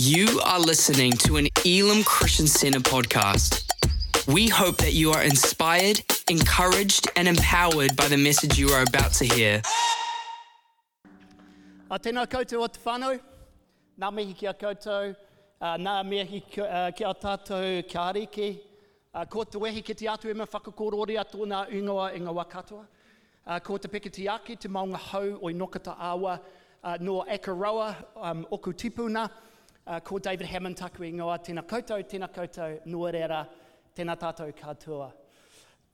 You are listening to an Elim Christian Center podcast. We hope that you are inspired, encouraged, and empowered by the message you are about to hear. A tēnā koutou o te whānau, nā mihi ki a koutou, nā mihi uh, ki a tātou kia ariki, uh, ko te wehi ki te atu e me whakakorori a tōna ingoa i ngā. Uh, ko te peke te ake, te maunga hau o i nokata awa, uh, no Akaroa, um, oku tipuna, uh, ko David Hammond taku i ngoa, tēnā koutou, tēnā koutou, nuarera, tēnā tātou katoa.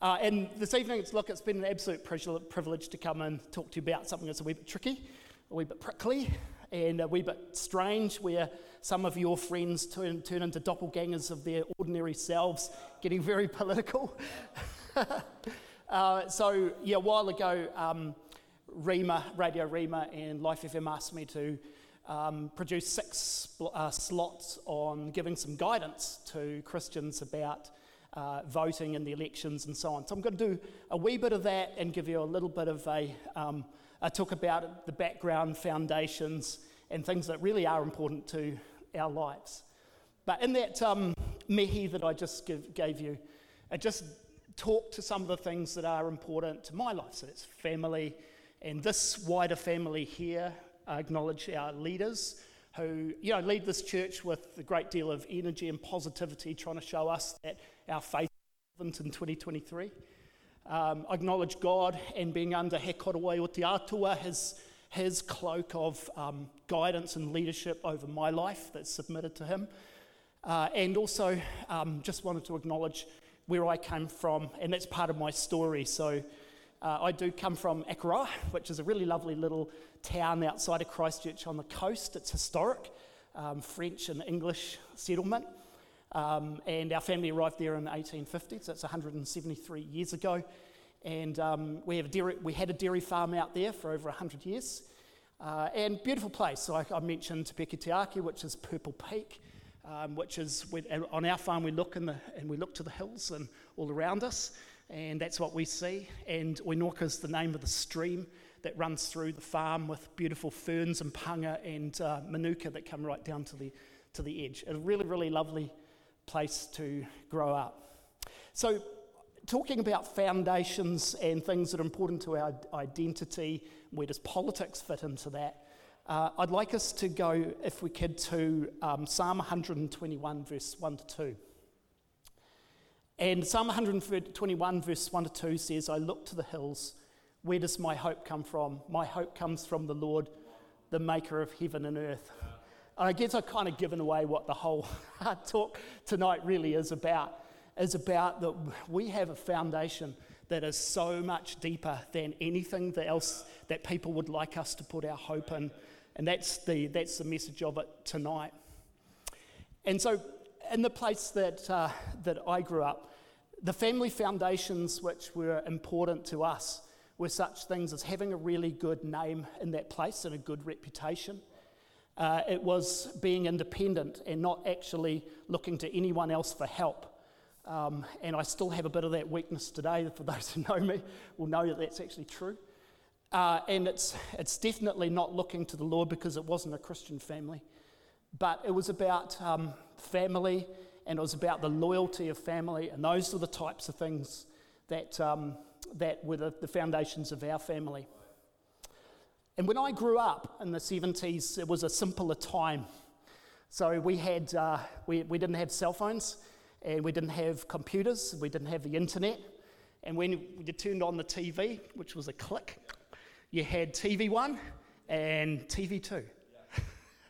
Uh, and this evening, it's, look, it's been an absolute privilege to come and talk to you about something that's a wee bit tricky, a wee bit prickly, and a wee bit strange, where some of your friends turn, turn into doppelgangers of their ordinary selves, getting very political. uh, so, yeah, a while ago, um, Rhema, Radio Rhema, and Life FM asked me to um, produce six uh, slots on giving some guidance to Christians about uh, voting in the elections and so on. So I'm going to do a wee bit of that and give you a little bit of a, um, a talk about the background, foundations, and things that really are important to our lives. But in that um, mihi that I just give, gave you, I just talked to some of the things that are important to my life. So it's family, and this wider family here. I acknowledge our leaders who you know lead this church with a great deal of energy and positivity, trying to show us that our faith is relevant in 2023. Um, acknowledge God and being under He Korowai o Te Atua, his, his cloak of um, guidance and leadership over my life that's submitted to Him. Uh, and also, um, just wanted to acknowledge where I came from, and that's part of my story. So, uh, I do come from Akaroa, which is a really lovely little town outside of Christchurch on the coast. It's historic, um, French and English settlement. Um, and our family arrived there in the 1850s, so it's 173 years ago. And um, we, have dairy, we had a dairy farm out there for over 100 years. Uh, and beautiful place. So I, mentioned Te Peke Te which is Purple Peak, um, which is on our farm we look the, and we look to the hills and all around us and that's what we see. And Oinoka is the name of the stream that runs through the farm with beautiful ferns and ponga and uh, manuka that come right down to the, to the edge. A really, really lovely place to grow up. So, talking about foundations and things that are important to our identity, where does politics fit into that? Uh, I'd like us to go, if we could, to um, Psalm 121, verse 1 to 2. And Psalm 121, verse 1 to 2 says, I look to the hills. Where does my hope come from? My hope comes from the Lord, the maker of heaven and earth. And I guess I've kind of given away what the whole talk tonight really is about. Is about that we have a foundation that is so much deeper than anything that else that people would like us to put our hope in. And that's the, that's the message of it tonight. And so, in the place that, uh, that I grew up, the family foundations which were important to us were such things as having a really good name in that place and a good reputation. Uh, it was being independent and not actually looking to anyone else for help. Um, and I still have a bit of that weakness today. For those who know me, will know that that's actually true. Uh, and it's, it's definitely not looking to the Lord because it wasn't a Christian family. But it was about um, family and it was about the loyalty of family, and those are the types of things that, um, that were the, the foundations of our family. And when I grew up in the 70s, it was a simpler time. So we, had, uh, we, we didn't have cell phones, and we didn't have computers, we didn't have the internet. And when you turned on the TV, which was a click, you had TV1 and TV2.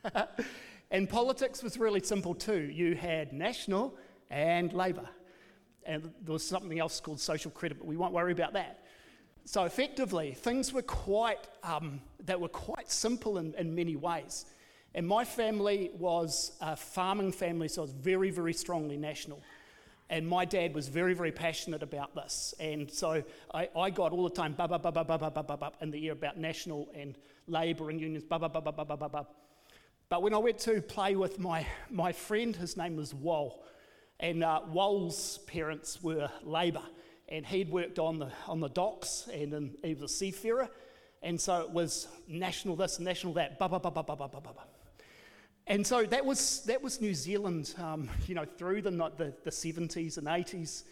Yeah. And politics was really simple too. You had National and Labour. And there was something else called social credit, but we won't worry about that. So effectively, things were quite, um, they were quite simple in, in many ways. And my family was a farming family, so it was very, very strongly national. And my dad was very, very passionate about this. And so I, I got all the time, ba ba ba ba ba ba ba in the ear about national and labour and unions, ba ba ba ba ba ba ba ba. But when I went to play with my, my friend, his name was Wal, and uh, parents were Labour, and he'd worked on the, on the docks, and in, he was a seafarer, and so it was national this, and national that, ba ba ba ba ba ba ba ba. And so that was, that was New Zealand, um, you know, through the, the, the 70s and 80s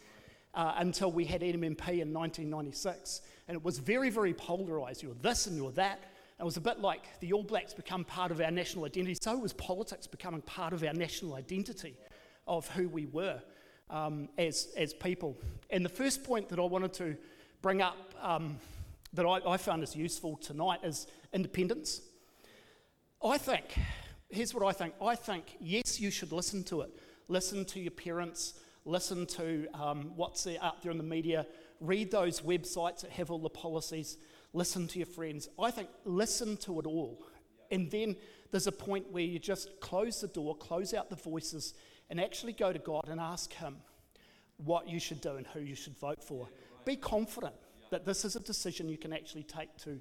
uh, until we had MMP in 1996. And it was very, very polarised. You were this and you were that. It was a bit like the All Blacks become part of our national identity. So was politics becoming part of our national identity of who we were um, as, as people. And the first point that I wanted to bring up um, that I, I found is useful tonight is independence. I think, here's what I think I think, yes, you should listen to it. Listen to your parents, listen to um, what's out there in the media, read those websites that have all the policies, listen to your friends. I think listen to it all. And then there's a point where you just close the door, close out the voices, and actually go to God and ask Him what you should do and who you should vote for. Be confident that this is a decision you can actually take to,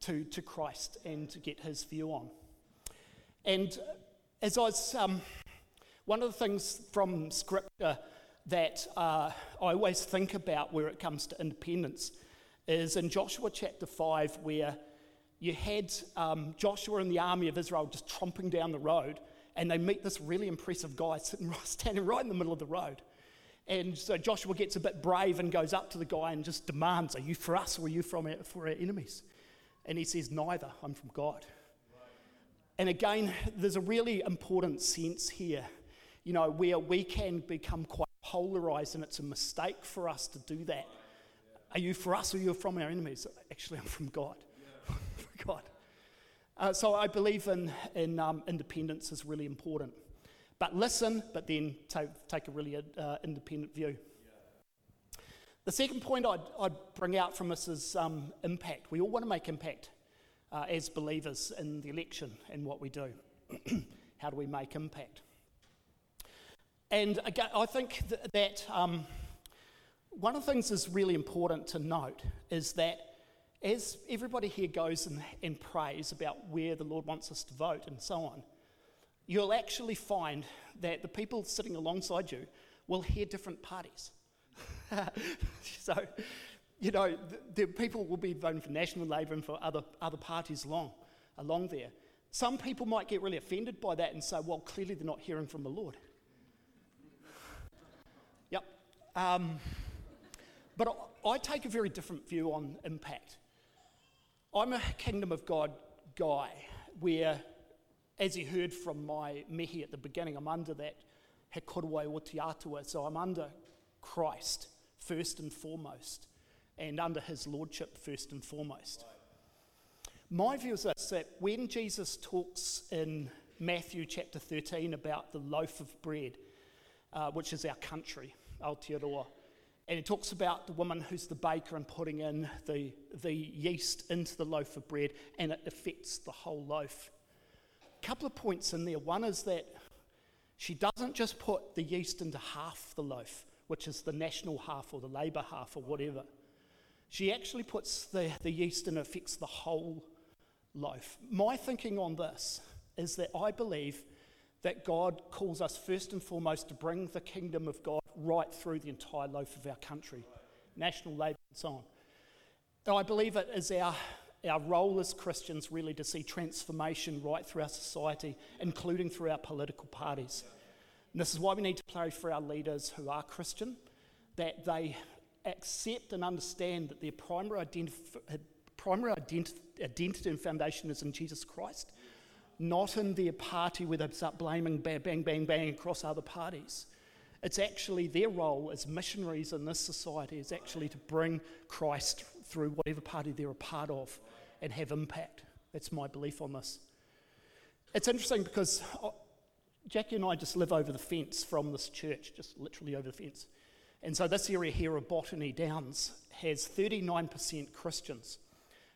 to, to Christ and to get His view on. And as I was, um, one of the things from Scripture that uh, I always think about where it comes to independence is in Joshua chapter 5, where you had um, Joshua and the army of Israel just tromping down the road, and they meet this really impressive guy sitting, standing right in the middle of the road. And so Joshua gets a bit brave and goes up to the guy and just demands, Are you for us or are you from our, for our enemies? And he says, Neither, I'm from God. And again, there's a really important sense here, you know, where we can become quite polarized, and it's a mistake for us to do that. Are you for us or you're you from our enemies? Actually, I'm from God. for God. Uh, so I believe in, in um, independence is really important. But listen, but then take, take a really uh, independent view. The second point I'd, I'd, bring out from this is um, impact. We all want to make impact uh, as believers in the election and what we do. How do we make impact? And again, I think th- that um, one of the things that's really important to note is that as everybody here goes and, and prays about where the Lord wants us to vote and so on, you'll actually find that the people sitting alongside you will hear different parties. so, you know, the, the, people will be voting for National Labour and for other, other parties along, along there. Some people might get really offended by that and say, well, clearly they're not hearing from the Lord. yep. Um, but I, take a very different view on impact. I'm a kingdom of God guy where as you heard from my mihi at the beginning, I'm under that he korowai o so I'm under Christ first and foremost, and under his lordship first and foremost. My view is this that when Jesus talks in Matthew chapter 13 about the loaf of bread, uh, which is our country, Aotearoa, and it talks about the woman who's the baker and putting in the, the yeast into the loaf of bread, and it affects the whole loaf A couple of points in there. One is that she doesn't just put the yeast into half the loaf, which is the national half or the Labour half or whatever. She actually puts the, the yeast and affects the whole loaf. My thinking on this is that I believe that God calls us first and foremost to bring the kingdom of God right through the entire loaf of our country, national labour and so on. And I believe it is our our role as Christians really to see transformation right through our society, including through our political parties. And this is why we need to pray for our leaders who are Christian, that they accept and understand that their primary, identif- primary identi- identity and foundation is in Jesus Christ, not in their party where they start blaming bang, bang, bang, bang across other parties. It's actually their role as missionaries in this society is actually to bring Christ through whatever party they're a part of and have impact. That's my belief on this. It's interesting because uh, Jackie and I just live over the fence from this church, just literally over the fence. And so this area here of Botany Downs has 39% Christians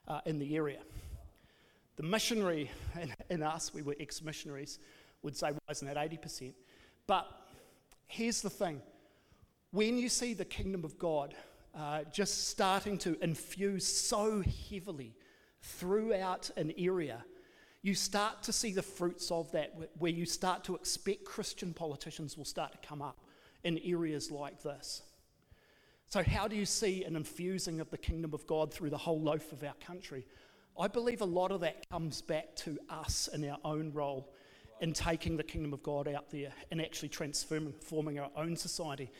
uh, in the area. The missionary in, in us, we were ex missionaries, would say, why isn't that 80%? But here's the thing when you see the kingdom of God uh, just starting to infuse so heavily throughout an area, you start to see the fruits of that, where you start to expect Christian politicians will start to come up in areas like this. So, how do you see an infusing of the kingdom of God through the whole loaf of our country? I believe a lot of that comes back to us in our own role in taking the kingdom of God out there and actually transforming forming our own society,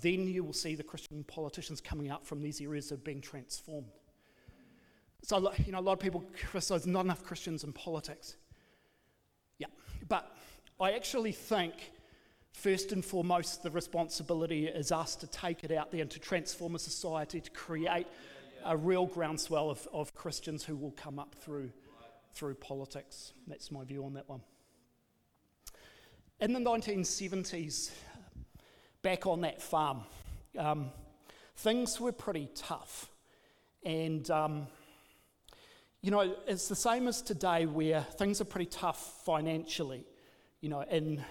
then you will see the Christian politicians coming out from these areas of being transformed. So, you know, a lot of people criticize not enough Christians in politics. Yeah, but I actually think, first and foremost, the responsibility is us to take it out there and to transform a society, to create a real groundswell of, of Christians who will come up through, through politics. That's my view on that one. In the 1970s, back on that farm, um, things were pretty tough. And, um, you know, it's the same as today where things are pretty tough financially. You know, and,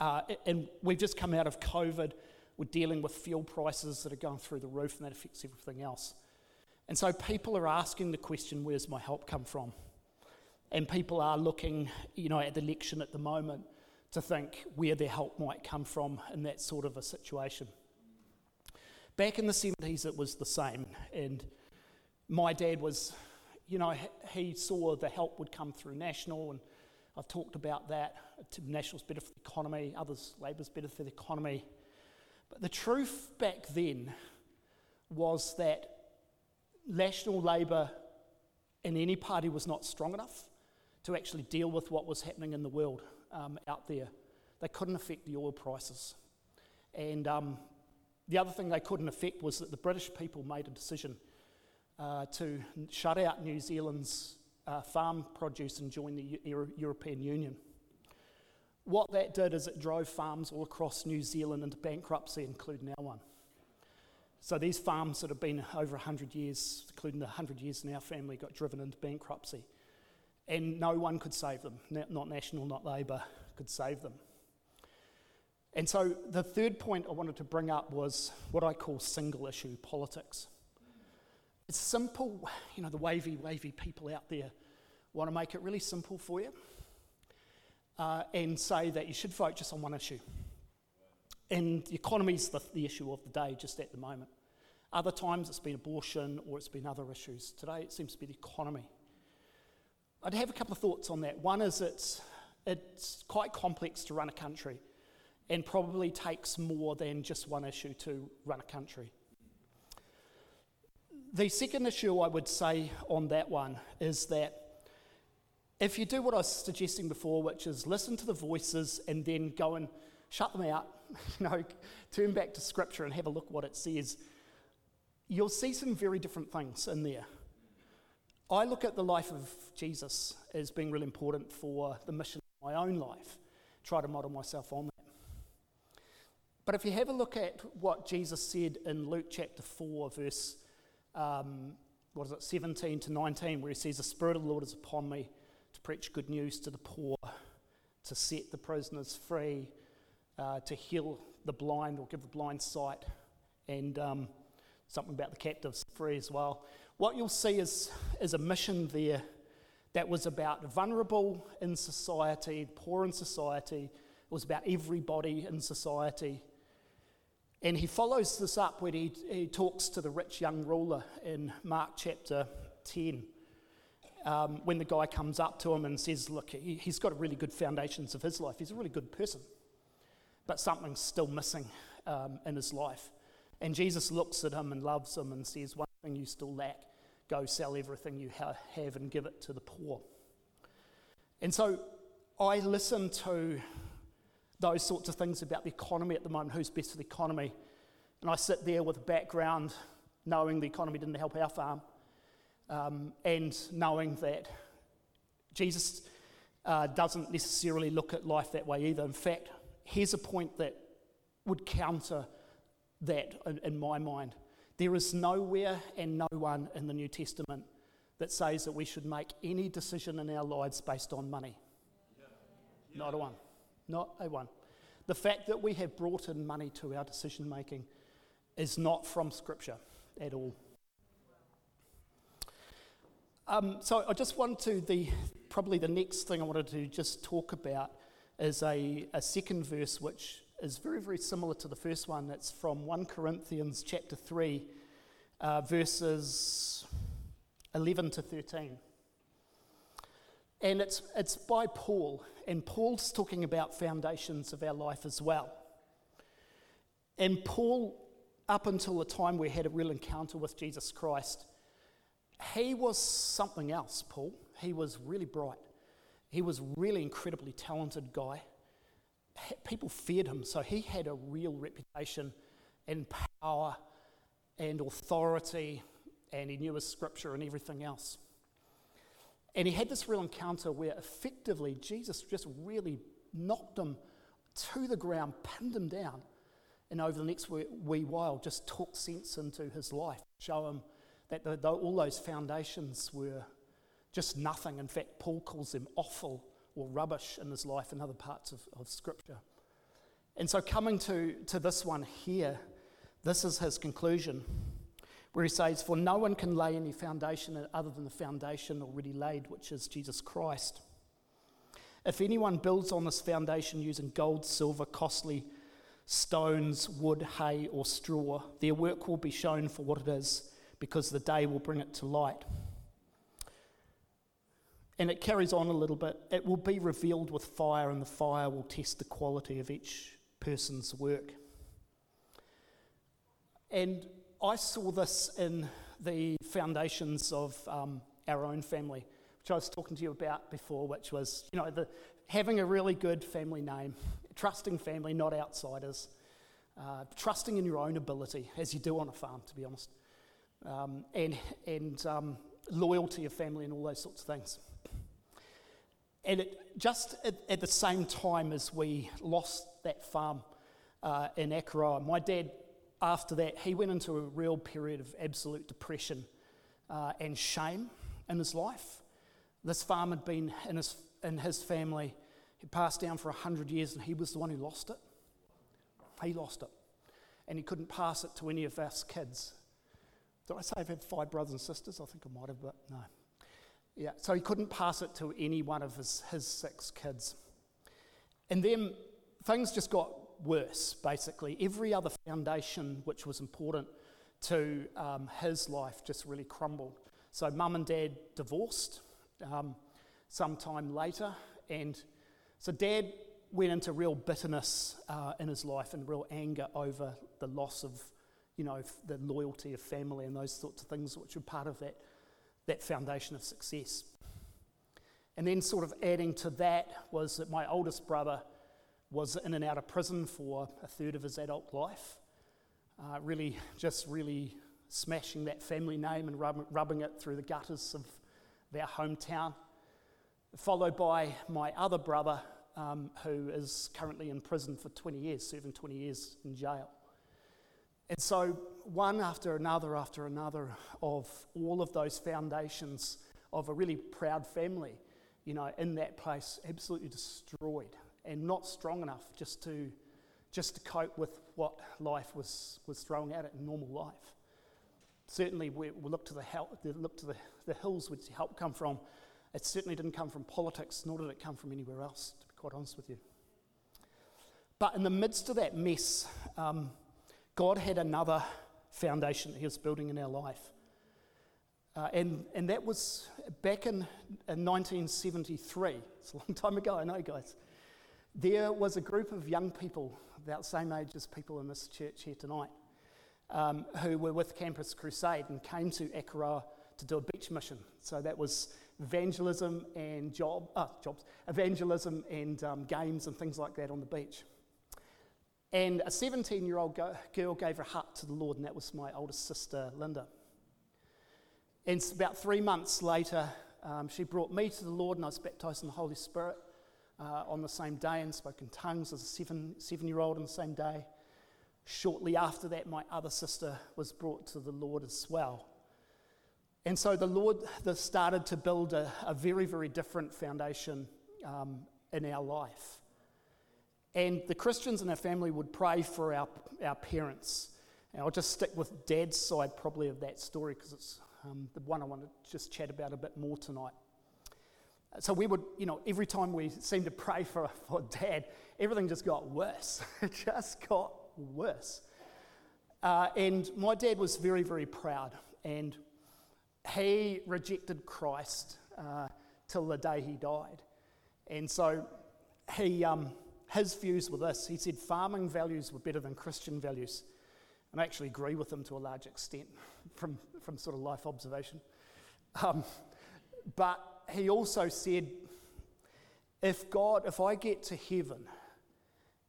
uh, and we've just come out of COVID. We're dealing with fuel prices that are going through the roof, and that affects everything else. And so people are asking the question, where's my help come from? And people are looking, you know, at the election at the moment to think where their help might come from in that sort of a situation. Back in the 70s, it was the same. And my dad was, you know, he saw the help would come through National, and I've talked about that. National's better for the economy, others, Labour's better for the economy. But the truth back then was that National Labour in any party was not strong enough to actually deal with what was happening in the world um, out there. They couldn't affect the oil prices. And um, the other thing they couldn't affect was that the British people made a decision uh, to shut out New Zealand's uh, farm produce and join the Euro- European Union. What that did is it drove farms all across New Zealand into bankruptcy, including our one. So these farms that have been over 100 years, including the 100 years in our family, got driven into bankruptcy. And no one could save them, not National, not Labour, could save them. And so the third point I wanted to bring up was what I call single issue politics. It's simple, you know, the wavy, wavy people out there want to make it really simple for you uh, and say that you should vote just on one issue. And the economy is the, the issue of the day just at the moment. Other times it's been abortion or it's been other issues. Today it seems to be the economy. I'd have a couple of thoughts on that. One is it's, it's quite complex to run a country and probably takes more than just one issue to run a country. The second issue I would say on that one is that if you do what I was suggesting before, which is listen to the voices and then go and shut them out, you know, turn back to scripture and have a look what it says, you'll see some very different things in there. I look at the life of Jesus as being really important for the mission of my own life, try to model myself on that. But if you have a look at what Jesus said in Luke chapter 4, verse um, what is it, 17 to 19, where he says, The Spirit of the Lord is upon me to preach good news to the poor, to set the prisoners free, uh, to heal the blind or give the blind sight, and um, something about the captives free as well what you'll see is, is a mission there that was about vulnerable in society, poor in society. It was about everybody in society. And he follows this up when he, he talks to the rich young ruler in Mark chapter 10. Um, when the guy comes up to him and says, Look, he, has got really good foundations of his life. He's a really good person, but something's still missing um, in his life. And Jesus looks at him and loves him and says, One thing you still lack go sell everything you ha- have and give it to the poor. And so I listen to those sorts of things about the economy at the moment, who's best for the economy. And I sit there with a background knowing the economy didn't help our farm um, and knowing that Jesus uh, doesn't necessarily look at life that way either. In fact, here's a point that would counter that in, in my mind. There is nowhere and no one in the New Testament that says that we should make any decision in our lives based on money. Not a one. Not a one. The fact that we have brought in money to our decision making is not from Scripture at all. Um, so I just want to the probably the next thing I wanted to just talk about is a, a second verse which is very, very similar to the first one. It's from 1 Corinthians chapter 3, uh, verses 11 to 13. And it's, it's by Paul, and Paul's talking about foundations of our life as well. And Paul, up until the time we had a real encounter with Jesus Christ, he was something else, Paul. He was really bright. He was really incredibly talented guy. People feared him, so he had a real reputation and power and authority, and he knew his scripture and everything else. And he had this real encounter where effectively Jesus just really knocked him to the ground, pinned him down, and over the next wee while just talked sense into his life, show him that the, the, all those foundations were just nothing. In fact, Paul calls them offal or rubbish in his life in other parts of, of Scripture. And so, coming to, to this one here, this is his conclusion, where he says, For no one can lay any foundation other than the foundation already laid, which is Jesus Christ. If anyone builds on this foundation using gold, silver, costly stones, wood, hay, or straw, their work will be shown for what it is, because the day will bring it to light. And it carries on a little bit. It will be revealed with fire, and the fire will test the quality of each person's work. And I saw this in the foundations of um, our own family, which I was talking to you about before, which was, you know, the, having a really good family name, trusting family, not outsiders, uh, trusting in your own ability, as you do on a farm, to be honest, um, and, and um, loyalty of family and all those sorts of things. And it, just at, at, the same time as we lost that farm uh, in Akaroa, my dad after that, he went into a real period of absolute depression uh, and shame in his life. This farm had been in his, in his family, he passed down for 100 years, and he was the one who lost it. He lost it. And he couldn't pass it to any of us kids. Did I say I've had five brothers and sisters? I think I might have, but no. Yeah, so he couldn't pass it to any one of his, his six kids. And then things just got worse, basically. Every other foundation which was important to um, his life just really crumbled. So, mum and dad divorced um, sometime later, and so dad went into real bitterness uh, in his life and real anger over the loss of, you know, the loyalty of family and those sorts of things which are part of that, that foundation of success. And then, sort of adding to that, was that my oldest brother was in and out of prison for a third of his adult life. Uh, really, just really smashing that family name and rub- rubbing it through the gutters of their hometown. Followed by my other brother, um, who is currently in prison for 20 years, serving 20 years in jail. And so, one after another after another of all of those foundations of a really proud family, you know, in that place, absolutely destroyed and not strong enough just to, just to cope with what life was, was throwing at it in normal life. Certainly, we, we look to, the, help, look to the, the hills which help come from. It certainly didn't come from politics, nor did it come from anywhere else, to be quite honest with you. But in the midst of that mess, um, God had another foundation that He was building in our life. Uh, and, and that was back in, in 1973. It's a long time ago, I know, guys. There was a group of young people, about the same age as people in this church here tonight, um, who were with Campus Crusade and came to Akaroa to do a beach mission. So that was evangelism and job, uh, jobs, evangelism and um, games and things like that on the beach. And a 17 year old girl gave her heart to the Lord, and that was my oldest sister, Linda. And about three months later, um, she brought me to the Lord, and I was baptized in the Holy Spirit uh, on the same day and spoke in tongues as a seven, seven year old on the same day. Shortly after that, my other sister was brought to the Lord as well. And so the Lord started to build a, a very, very different foundation um, in our life. And the Christians in our family would pray for our, our parents. And I'll just stick with dad's side probably of that story because it's um, the one I want to just chat about a bit more tonight. So we would, you know, every time we seemed to pray for, for dad, everything just got worse. it just got worse. Uh, and my dad was very, very proud. And he rejected Christ uh, till the day he died. And so he, um, his views were this he said farming values were better than Christian values. And I actually agree with him to a large extent from, from sort of life observation. Um, but he also said, if God, if I get to heaven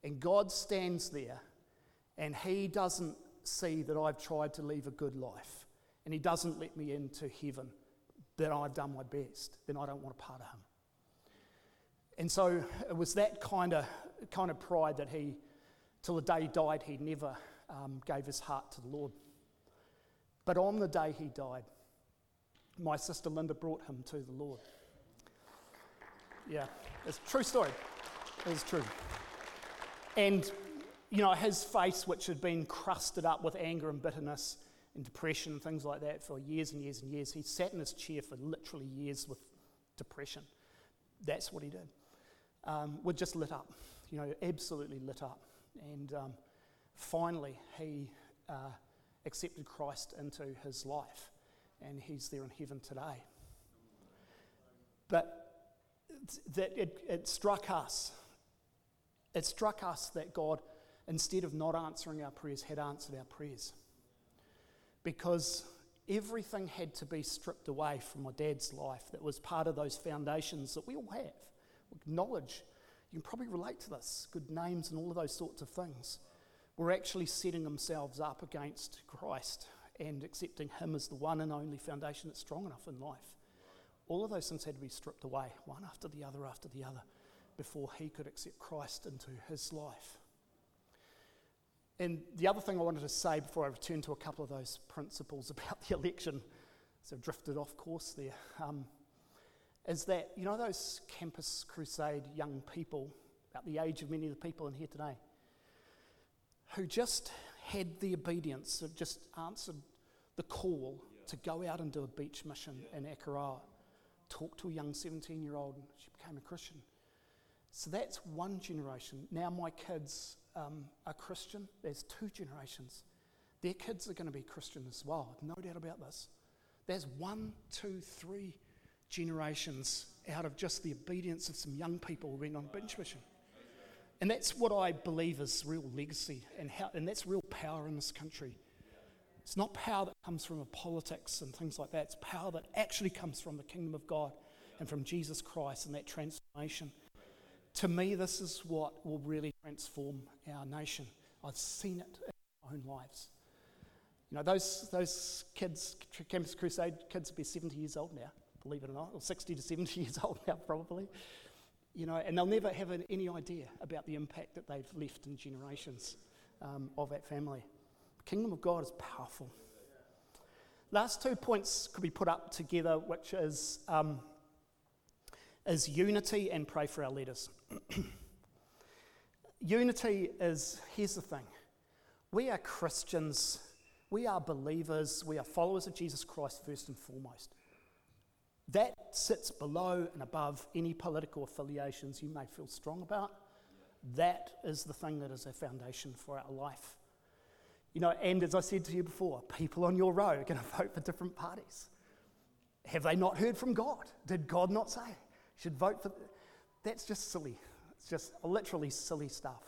and God stands there and he doesn't see that I've tried to live a good life and he doesn't let me into heaven, that I've done my best, then I don't want a part of him. And so it was that kind of, kind of pride that he, till the day he died, he never um, gave his heart to the Lord. But on the day he died, my sister Linda brought him to the Lord. Yeah, it's a true story. It's true. And, you know, his face, which had been crusted up with anger and bitterness and depression and things like that for years and years and years, he sat in his chair for literally years with depression. That's what he did. Um, were just lit up, you know, absolutely lit up. And um, finally, he uh, accepted Christ into his life, and he's there in heaven today. But that it, it struck us. It struck us that God, instead of not answering our prayers, had answered our prayers. Because everything had to be stripped away from my dad's life that was part of those foundations that we all have. Knowledge, you can probably relate to this, good names and all of those sorts of things. Were actually setting themselves up against Christ and accepting Him as the one and only foundation that's strong enough in life. All of those things had to be stripped away, one after the other after the other, before he could accept Christ into his life. And the other thing I wanted to say before I return to a couple of those principles about the election, so I've drifted off course there, um, is that, you know, those Campus Crusade young people, about the age of many of the people in here today, who just had the obedience, of just answered the call to go out and do a beach mission in Akaroa talk to a young 17 year old, and she became a Christian. So that's one generation. Now my kids um, are Christian. There's two generations. Their kids are going to be Christian as well, no doubt about this. There's one, two, three generations out of just the obedience of some young people who went on bench mission. And that's what I believe is real legacy, and, how, and that's real power in this country. It's not power that comes from politics and things like that. It's power that actually comes from the kingdom of God and from Jesus Christ and that transformation. To me, this is what will really transform our nation. I've seen it in my own lives. You know, those, those kids, Campus Crusade kids will be 70 years old now, believe it or not, or 60 to 70 years old now, probably. You know, and they'll never have any idea about the impact that they've left in generations um, of that family. The kingdom of God is powerful. Last two points could be put up together, which is, um, is unity and pray for our leaders. unity is, here's the thing we are Christians, we are believers, we are followers of Jesus Christ first and foremost. That sits below and above any political affiliations you may feel strong about. That is the thing that is a foundation for our life. You know, and as I said to you before, people on your row are going to vote for different parties. Have they not heard from God? Did God not say? Should vote for. That's just silly. It's just literally silly stuff.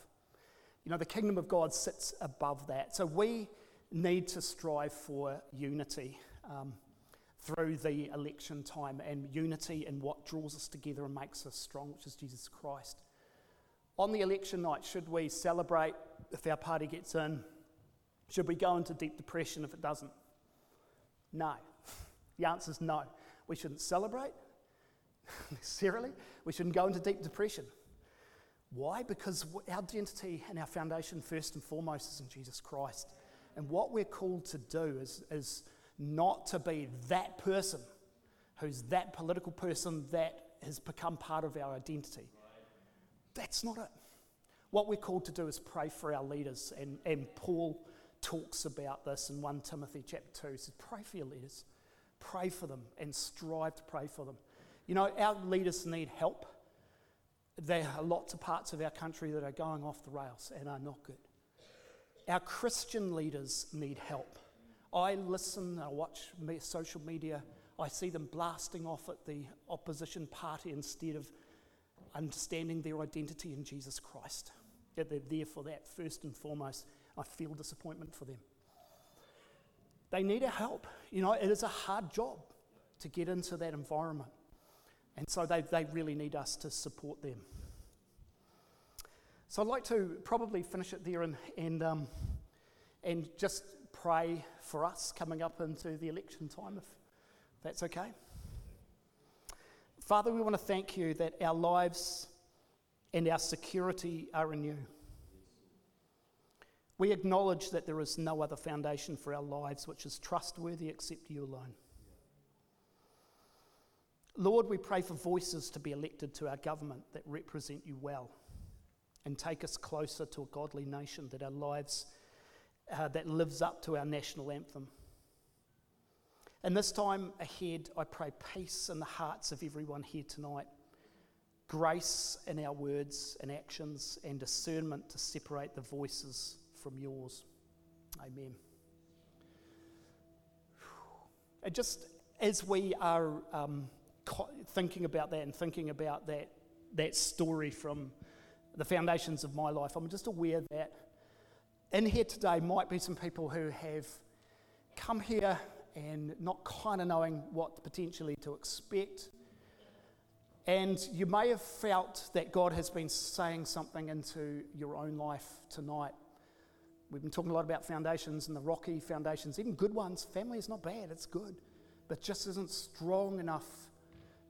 You know, the kingdom of God sits above that. So we need to strive for unity um, through the election time and unity in what draws us together and makes us strong, which is Jesus Christ. On the election night, should we celebrate if our party gets in? Should we go into deep depression if it doesn't? No. The answer is no. We shouldn't celebrate necessarily. We shouldn't go into deep depression. Why? Because our identity and our foundation, first and foremost, is in Jesus Christ. And what we're called to do is, is not to be that person who's that political person that has become part of our identity. That's not it. What we're called to do is pray for our leaders. And, and Paul talks about this in 1 Timothy chapter 2. He says, Pray for your leaders, pray for them, and strive to pray for them. You know, our leaders need help. There are lots of parts of our country that are going off the rails and are not good. Our Christian leaders need help. I listen, I watch social media, I see them blasting off at the opposition party instead of understanding their identity in Jesus Christ. That they're there for that first and foremost. I feel disappointment for them. They need our help. You know, it is a hard job to get into that environment. And so they, they really need us to support them. So I'd like to probably finish it there and, and, um, and just pray for us coming up into the election time, if that's okay. Father, we want to thank you that our lives and our security are in you. We acknowledge that there is no other foundation for our lives which is trustworthy except you alone. Lord, we pray for voices to be elected to our government that represent you well and take us closer to a godly nation that our lives uh, that lives up to our national anthem. And this time ahead, I pray peace in the hearts of everyone here tonight, grace in our words and actions, and discernment to separate the voices from yours. Amen. And just as we are um, thinking about that and thinking about that, that story from the foundations of my life, I'm just aware that in here today might be some people who have come here and not kind of knowing what potentially to expect. And you may have felt that God has been saying something into your own life tonight. We've been talking a lot about foundations and the rocky foundations, even good ones. Family is not bad, it's good, but just isn't strong enough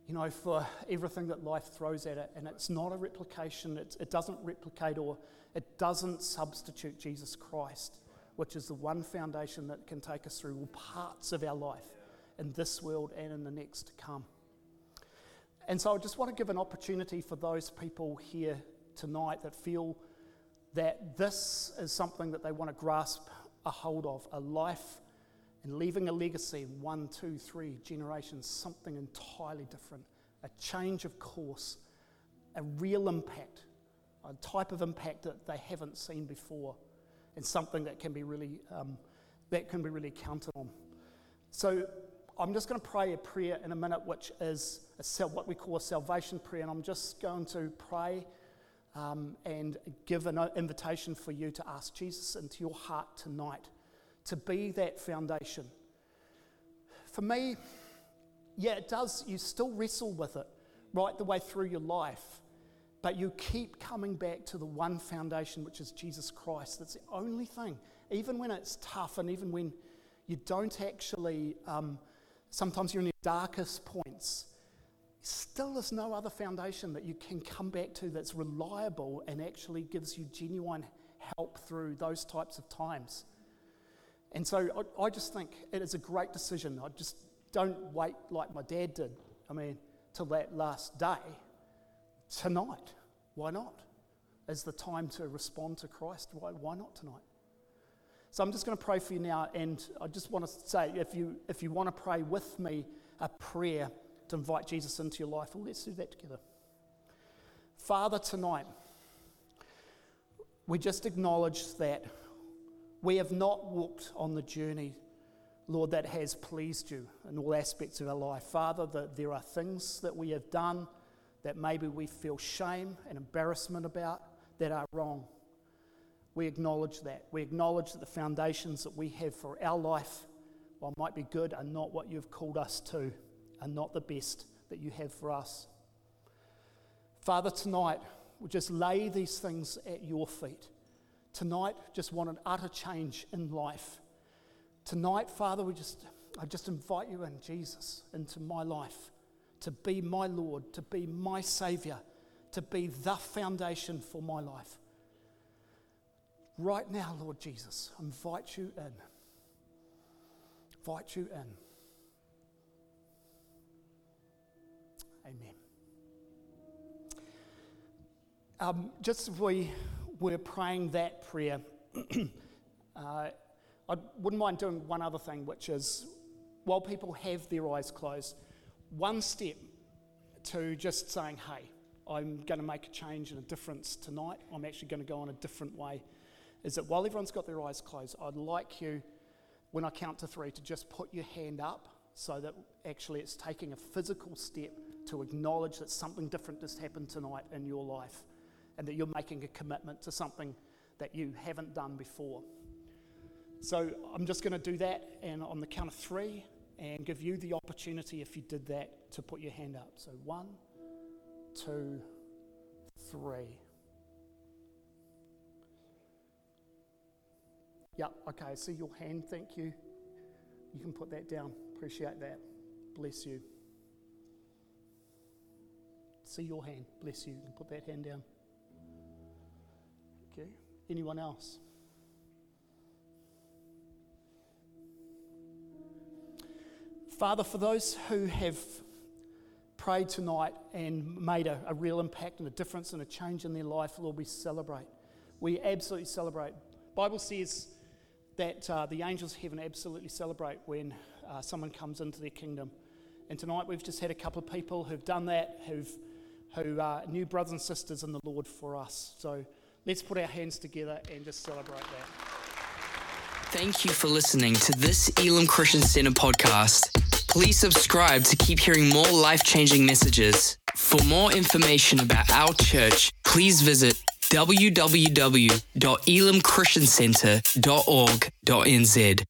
you know, for everything that life throws at it. And it's not a replication, it, it doesn't replicate or it doesn't substitute Jesus Christ, which is the one foundation that can take us through all parts of our life in this world and in the next to come. And so I just want to give an opportunity for those people here tonight that feel that this is something that they want to grasp a hold of a life and leaving a legacy one, two, three generations, something entirely different, a change of course, a real impact, a type of impact that they haven't seen before, and something that can be really, um, that can be really counted on. So I'm just going to pray a prayer in a minute, which is a, what we call a salvation prayer, and I'm just going to pray. Um, and give an invitation for you to ask Jesus into your heart tonight to be that foundation. For me, yeah, it does, you still wrestle with it right the way through your life, but you keep coming back to the one foundation, which is Jesus Christ. That's the only thing. Even when it's tough and even when you don't actually, um, sometimes you're in your darkest points, still there's no other foundation that you can come back to that's reliable and actually gives you genuine help through those types of times. And so I, I just think it is a great decision. I just don't wait like my dad did. I mean, till that last day. Tonight, why not? Is the time to respond to Christ? Why, why not tonight? So I'm just going to pray for you now, and I just want to say if you, if you want to pray with me a prayer to invite Jesus into your life, well, let's do that together. Father, tonight, we just acknowledge that we have not walked on the journey, Lord, that has pleased you in all aspects of our life. Father, that there are things that we have done that maybe we feel shame and embarrassment about that are wrong. We acknowledge that. We acknowledge that the foundations that we have for our life, while might be good, are not what you've called us to, are not the best that you have for us. Father, tonight, we just lay these things at your feet tonight just want an utter change in life. Tonight, Father, we just, I just invite you in, Jesus, into my life to be my Lord, to be my Savior, to be the foundation for my life. Right now, Lord Jesus, I invite you in. Invite you in. Amen. Um, just we we're praying that prayer, uh, I wouldn't mind doing one other thing, which is while people have their eyes closed, one step to just saying, hey, I'm going to make a change and a difference tonight. I'm actually going to go on a different way. Is that while everyone's got their eyes closed, I'd like you, when I count to three, to just put your hand up so that actually it's taking a physical step to acknowledge that something different just happened tonight in your life and that you're making a commitment to something that you haven't done before. So I'm just going to do that, and on the count of three, and give you the opportunity, if you did that, to put your hand up. So one, two, three. Yeah, okay, I see your hand, thank you. You can put that down. Appreciate that. Bless you. See your hand. Bless you. You can put that hand down. Anyone else? Father, for those who have prayed tonight and made a, a, real impact and a difference and a change in their life, Lord, we celebrate. We absolutely celebrate. Bible says that uh, the angels of heaven absolutely celebrate when uh, someone comes into their kingdom. And tonight we've just had a couple of people who've done that, who've, who are new brothers and sisters in the Lord for us. So let's put our hands together and just celebrate that. Thank you for listening to this Elim Christian Center podcast. Please subscribe to keep hearing more life changing messages. For more information about our church, please visit www.elimchristiancenter.org.nz.